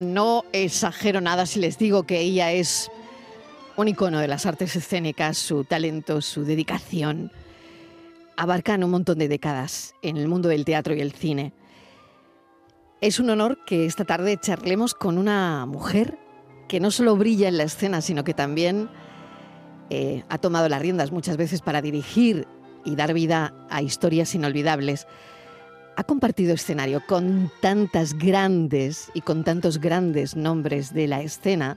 No exagero nada si les digo que ella es un icono de las artes escénicas, su talento, su dedicación. Abarcan un montón de décadas en el mundo del teatro y el cine. Es un honor que esta tarde charlemos con una mujer que no solo brilla en la escena, sino que también eh, ha tomado las riendas muchas veces para dirigir y dar vida a historias inolvidables ha compartido escenario con tantas grandes y con tantos grandes nombres de la escena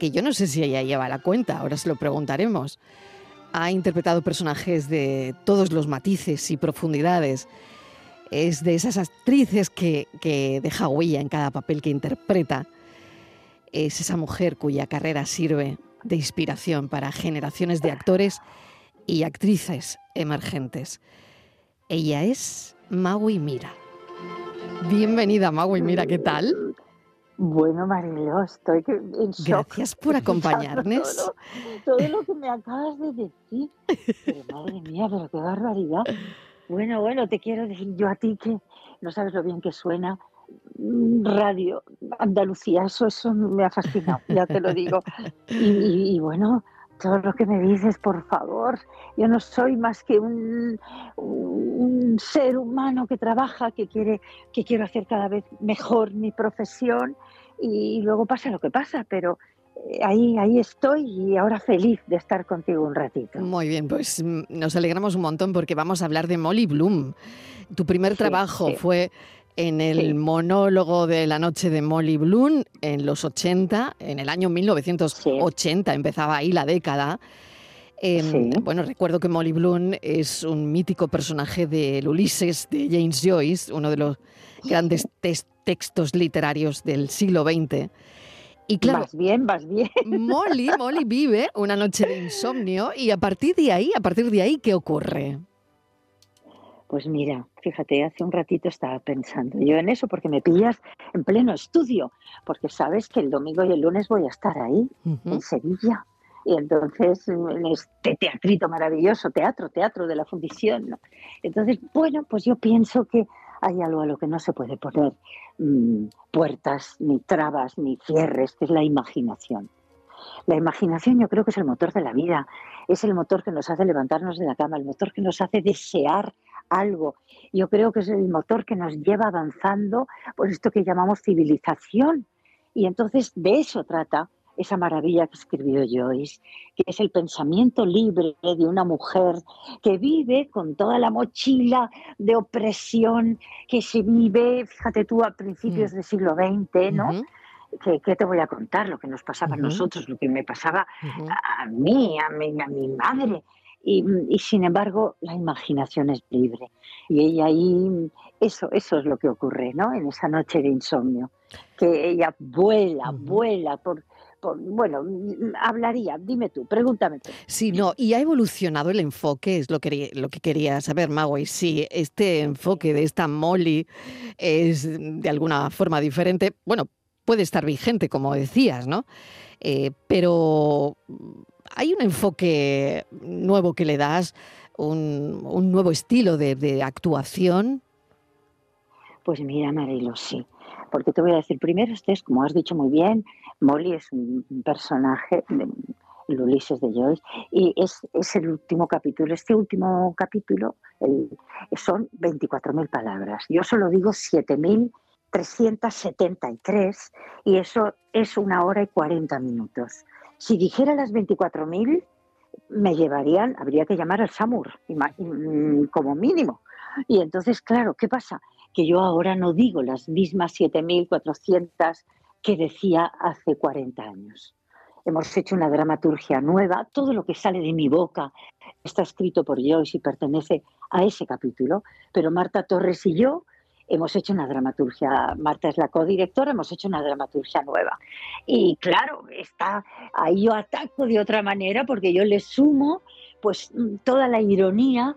que yo no sé si ella lleva la cuenta, ahora se lo preguntaremos. Ha interpretado personajes de todos los matices y profundidades. Es de esas actrices que, que deja huella en cada papel que interpreta. Es esa mujer cuya carrera sirve de inspiración para generaciones de actores y actrices emergentes. Ella es Maui Mira. Bienvenida, Maui Mira, ¿qué tal? Bueno, Marilo, estoy en shock. Gracias por acompañarnos. Todo, todo, lo que me acabas de decir. Pero madre mía, pero qué barbaridad. Bueno, bueno, te quiero decir yo a ti que no sabes lo bien que suena radio Andalucía, eso, eso me ha fascinado, ya te lo digo. y, y bueno, todo lo que me dices, por favor. Yo no soy más que un, un, ser humano que trabaja, que quiere, que quiero hacer cada vez mejor mi profesión y luego pasa lo que pasa, pero eh, ahí, ahí estoy y ahora feliz de estar contigo un ratito. Muy bien, pues mm, nos alegramos un montón porque vamos a hablar de Molly Bloom. Tu primer trabajo fue en el monólogo de la noche de Molly Bloom en los 80, en el año 1980, empezaba ahí la década. Em, bueno, recuerdo que Molly Bloom es un mítico personaje del Ulises de James Joyce, uno de los grandes textos literarios del siglo XX. Y claro, vas bien, vas bien. Molly, Molly vive una noche de insomnio y a partir de ahí, a partir de ahí, ¿qué ocurre? Pues mira, fíjate, hace un ratito estaba pensando yo en eso porque me pillas en pleno estudio, porque sabes que el domingo y el lunes voy a estar ahí, en Sevilla. Y entonces, en este teatrito maravilloso, teatro, teatro de la fundición. ¿no? Entonces, bueno, pues yo pienso que hay algo a lo que no se puede poner mm, puertas, ni trabas, ni cierres, que es la imaginación. La imaginación yo creo que es el motor de la vida, es el motor que nos hace levantarnos de la cama, el motor que nos hace desear algo. Yo creo que es el motor que nos lleva avanzando por esto que llamamos civilización. Y entonces de eso trata esa maravilla que escribió Joyce, que es el pensamiento libre de una mujer que vive con toda la mochila de opresión que se vive, fíjate tú, a principios mm. del siglo XX, ¿no? ¿Qué, te voy a contar? Lo que nos pasaba a nosotros, lo que me pasaba a mí, a mi, a mi madre. Y, sin embargo la imaginación es libre. Y ella ahí, eso, eso es lo que ocurre, ¿no? En esa noche de insomnio, que ella vuela, vuela por, bueno, hablaría, dime tú, pregúntame tú. Sí, no, y ha evolucionado el enfoque, es lo que, lo que quería saber, Mago, y si este enfoque de esta Molly es de alguna forma diferente, bueno, puede estar vigente, como decías, ¿no? Eh, pero hay un enfoque nuevo que le das, un, nuevo estilo de, actuación. Pues mira, Marilo, sí. Porque te voy a decir, primero, este es, como has dicho muy bien, Molly es un personaje, el Ulises de Joyce, y es, el último capítulo. Este último capítulo son 24.000 palabras. Yo solo digo 7.373 y eso es una hora y 40 minutos. Si dijera las 24.000, me llevarían, habría que llamar al SAMUR, mm, como mínimo. Y entonces, claro, ¿qué pasa? Que yo ahora no digo las mismas 7.400 que decía hace 40 años. Hemos hecho una dramaturgia nueva, todo lo que sale de mi boca está escrito por Joyce y pertenece a ese capítulo, pero Marta Torres y yo hemos hecho una dramaturgia, Marta es la codirectora, hemos hecho una dramaturgia nueva. Y claro, está ahí yo ataco de otra manera porque yo le sumo pues toda la ironía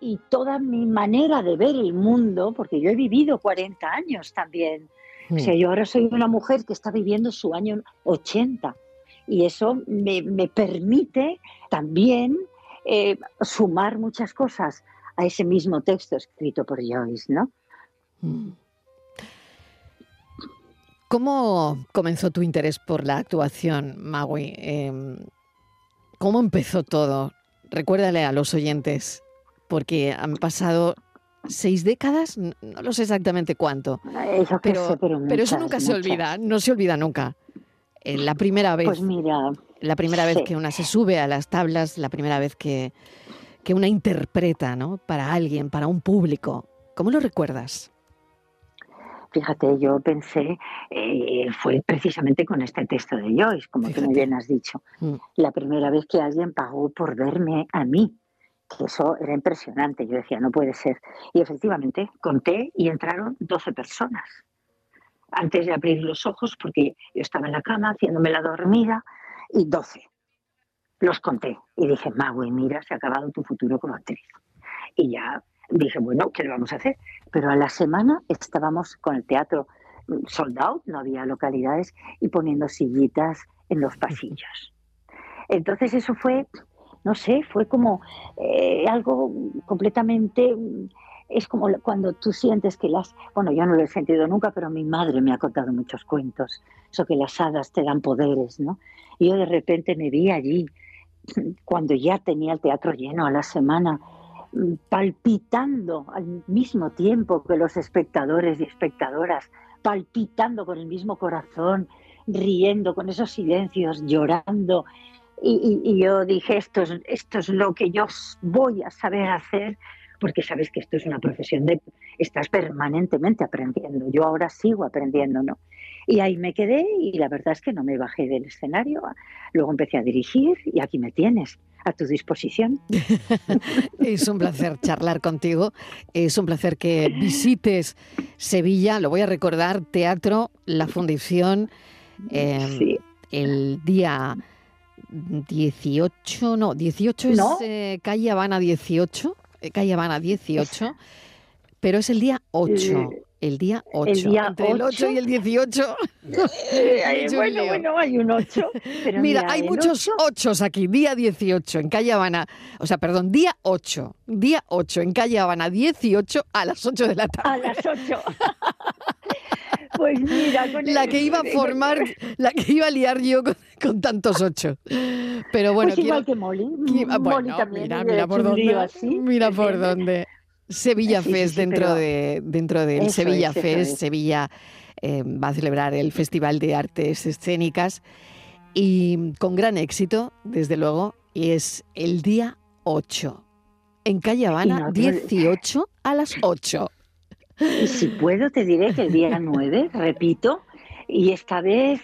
y toda mi manera de ver el mundo, porque yo he vivido 40 años también. O sea, yo ahora soy una mujer que está viviendo su año 80 y eso me, permite también eh, sumar muchas cosas a ese mismo texto escrito por Joyce, ¿no? ¿Cómo comenzó tu interés por la actuación, Magui? Em, ¿Cómo empezó todo? Recuérdale a los oyentes, porque han pasado seis décadas, no lo sé exactamente cuánto, pero, pero, eso nunca se olvida, no se olvida nunca. Eh, la primera vez, pues mira, la primera vez que una se sube a las tablas, la primera vez que, que una interpreta, ¿no? Para alguien, para un público. ¿Cómo lo recuerdas? Fíjate, yo pensé, eh, fue precisamente con este texto de Joyce, como tú muy bien has dicho. Mm. La primera vez que alguien pagó por verme a mí, que eso era impresionante. Yo decía, no puede ser. Y efectivamente, conté y entraron 12 personas. Antes de abrir los ojos, porque yo estaba en la cama haciéndome la dormida, y 12. Los conté y dije, Magui, mira, se ha acabado tu futuro como actriz. Y ya dije, bueno, ¿qué le vamos a hacer? Pero a la semana estábamos con el teatro sold out, no había localidades, y poniendo sillitas en los pasillos. Entonces eso fue, no sé, fue como eh, algo completamente... Es como cuando tú sientes que las... Bueno, yo no lo he sentido nunca, pero mi madre me ha contado muchos cuentos, eso que las hadas te dan poderes, ¿no? Y yo de repente me vi allí, cuando ya tenía el teatro lleno a la semana, palpitando al mismo tiempo que los espectadores y espectadoras, palpitando con el mismo corazón, riendo con esos silencios, llorando. Y, yo dije, esto es, esto es lo que yo voy a saber hacer, porque sabes que esto es una profesión de, estás permanentemente aprendiendo. Yo ahora sigo aprendiendo, ¿no? Y ahí me quedé y la verdad es que no me bajé del escenario. Luego empecé a dirigir y aquí me tienes a tu disposición. es un placer charlar contigo. Es un placer que visites Sevilla. Lo voy a recordar, Teatro La Fundición, em, el día 18, no, 18 es eh, calle Habana 18, eh, calle Habana 18, pero es el día 8. El día 8. El día Entre 8? el 8 y el 18. Eh, bueno, bueno, hay un 8. mira, hay muchos 8 aquí. Día 18 en Calle Habana. O sea, perdón, día 8. Día 8 en Calle Habana, 18 a las 8 de la tarde. A las 8. pues mira, con la que iba a formar, la que iba a liar yo con, tantos 8. Pero bueno, pues igual que Molly. Molly también. Mira, mira por dónde. Mira por dónde. Sevilla Fest dentro de dentro del Sevilla Fest. Sevilla eh, va a celebrar el Festival de Artes Escénicas y con gran éxito, desde luego, y es el día 8. En Calle Habana, 18 a las 8. Y si puedo, te diré que el día 9, repito, y esta vez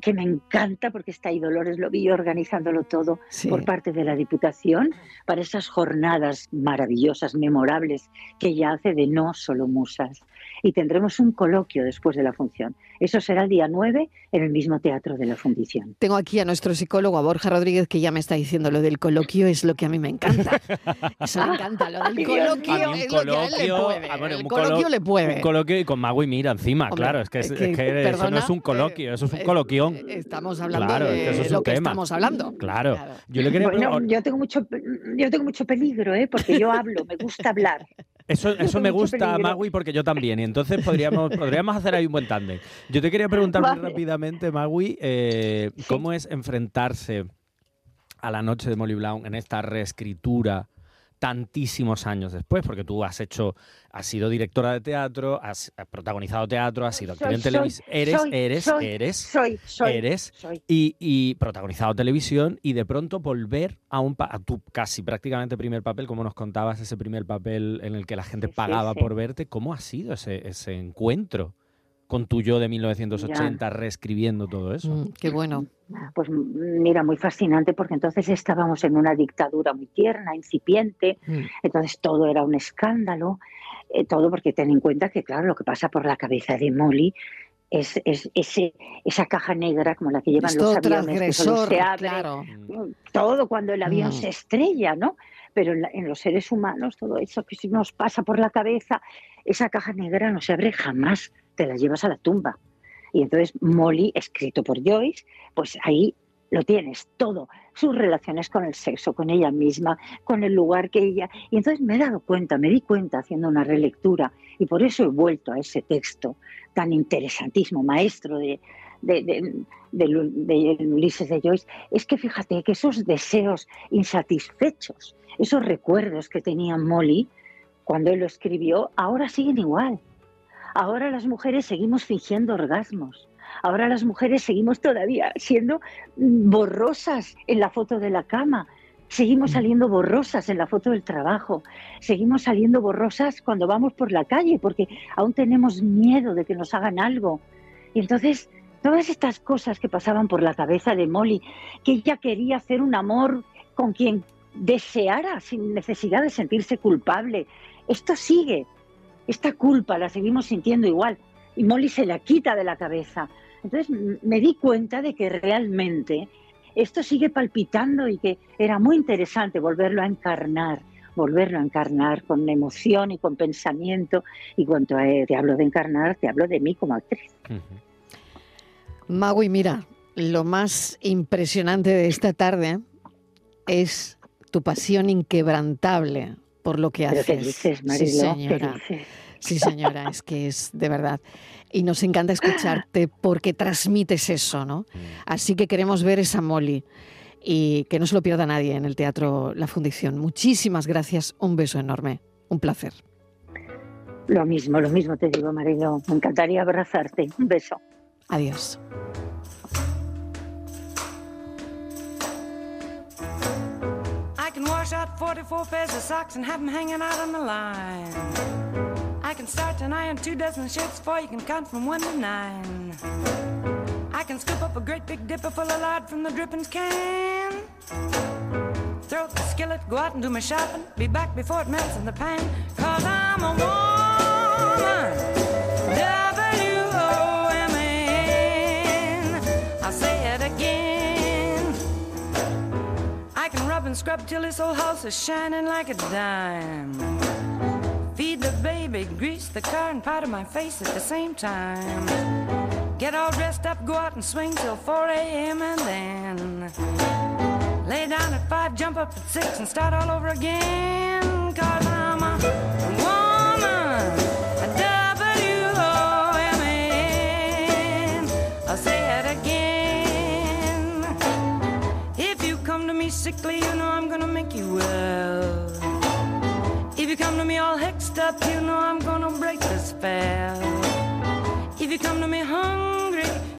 que me encanta porque está ahí Dolores vi organizándolo todo por parte de la Diputación para esas jornadas maravillosas, memorables que ella hace de no solo musas. Y tendremos un coloquio después de la función. Eso será el día 9 en el mismo teatro de la Fundición. Tengo aquí a nuestro psicólogo, a Borja Rodríguez, que ya me está diciendo lo del coloquio es lo que a mí me encanta. Eso me encanta, lo del coloquio es lo que a él le puede. Ah, el coloquio le puede. Un coloquio y con Mago y Mira encima, claro. Es que, eso no es un coloquio, eso es un coloquión. Estamos hablando de lo que estamos hablando. Claro. Yo, yo, tengo mucho, yo tengo mucho peligro, ¿eh? porque yo hablo, me gusta hablar. Eso, eso me gusta, Magui, porque yo también. Y entonces podríamos, podríamos hacer ahí un buen tándem. Yo te quería preguntar muy rápidamente, Magui, eh, ¿cómo es enfrentarse a la noche de Molly Blanc en esta reescritura tantísimos años después, porque tú has hecho, has sido directora de teatro, has, protagonizado teatro, has sido actriz en televisión, eres, eres, eres, soy, eres, y, y, protagonizado televisión y de pronto volver a un a tu casi prácticamente primer papel, como nos contabas ese primer papel en el que la gente pagaba por verte, ¿cómo ha sido ese, ese encuentro? Con tu yo de 1980 reescribiendo todo eso. Mm, qué bueno. Pues mira, muy fascinante porque entonces estábamos en una dictadura muy tierna, incipiente, mm. entonces todo era un escándalo, eh, todo porque ten en cuenta que, claro, lo que pasa por la cabeza de Molly es, es ese, esa caja negra como la que llevan los aviones, que solo se abre, todo cuando el avión mm. se estrella, ¿no? Pero en, en, los seres humanos todo eso que nos pasa por la cabeza, esa caja negra no se abre jamás te la llevas a la tumba. Y entonces Molly, escrito por Joyce, pues ahí lo tienes todo, sus relaciones con el sexo, con ella misma, con el lugar que ella... Y entonces me he dado cuenta, me di cuenta haciendo una relectura, y por eso he vuelto a ese texto tan interesantísimo, maestro de, de, Ulises de Joyce, es que fíjate que esos deseos insatisfechos, esos recuerdos que tenía Molly cuando él lo escribió, ahora siguen igual. Ahora las mujeres seguimos fingiendo orgasmos. Ahora las mujeres seguimos todavía siendo borrosas en la foto de la cama. Seguimos mm. saliendo borrosas en la foto del trabajo. Seguimos saliendo borrosas cuando vamos por la calle porque aún tenemos miedo de que nos hagan algo. Y entonces todas estas cosas que pasaban por la cabeza de Molly, que ella quería hacer un amor con quien deseara sin necesidad de sentirse culpable, esto sigue. Esta culpa la seguimos sintiendo igual y Molly se la quita de la cabeza. Entonces me di cuenta de que realmente esto sigue palpitando y que era muy interesante volverlo a encarnar, volverlo a encarnar con emoción y con pensamiento. Y cuando te hablo de encarnar, te hablo de mí como actriz. Magui, mira, lo más impresionante de esta tarde es tu pasión inquebrantable por lo que haces. sí, señora. Sí, señora, es que es de verdad. Y nos encanta escucharte porque transmites eso, ¿no? Mm. Así que queremos ver esa Molly y que no se lo pierda nadie en el Teatro La Fundición. Muchísimas gracias, un beso enorme, un placer. Lo mismo, lo mismo te digo, Marilo. Me encantaría abrazarte. Un beso. Adiós. Wash out 44 pairs of socks and have them hanging out on the line. I can start to iron two dozen shirts before you can count from one to nine. I can scoop up a great big dipper full of lard from the drippings can. Throw up the skillet, go out and do my shopping. Be back before it melts in the pan. Cause I'm a woman. Scrub till this old house is shining like a dime. Feed the baby, grease the car, and powder my face at the same time. Get all dressed up, go out and swing till 4 a.m. and then lay down at 5, jump up at 6, and start all over again. Cause I'm a woman. A W O M N. I'll say it again. If you come to me sickly, you know you come to me all hexed up, you know I'm gonna break the spell. If you come to me hungry,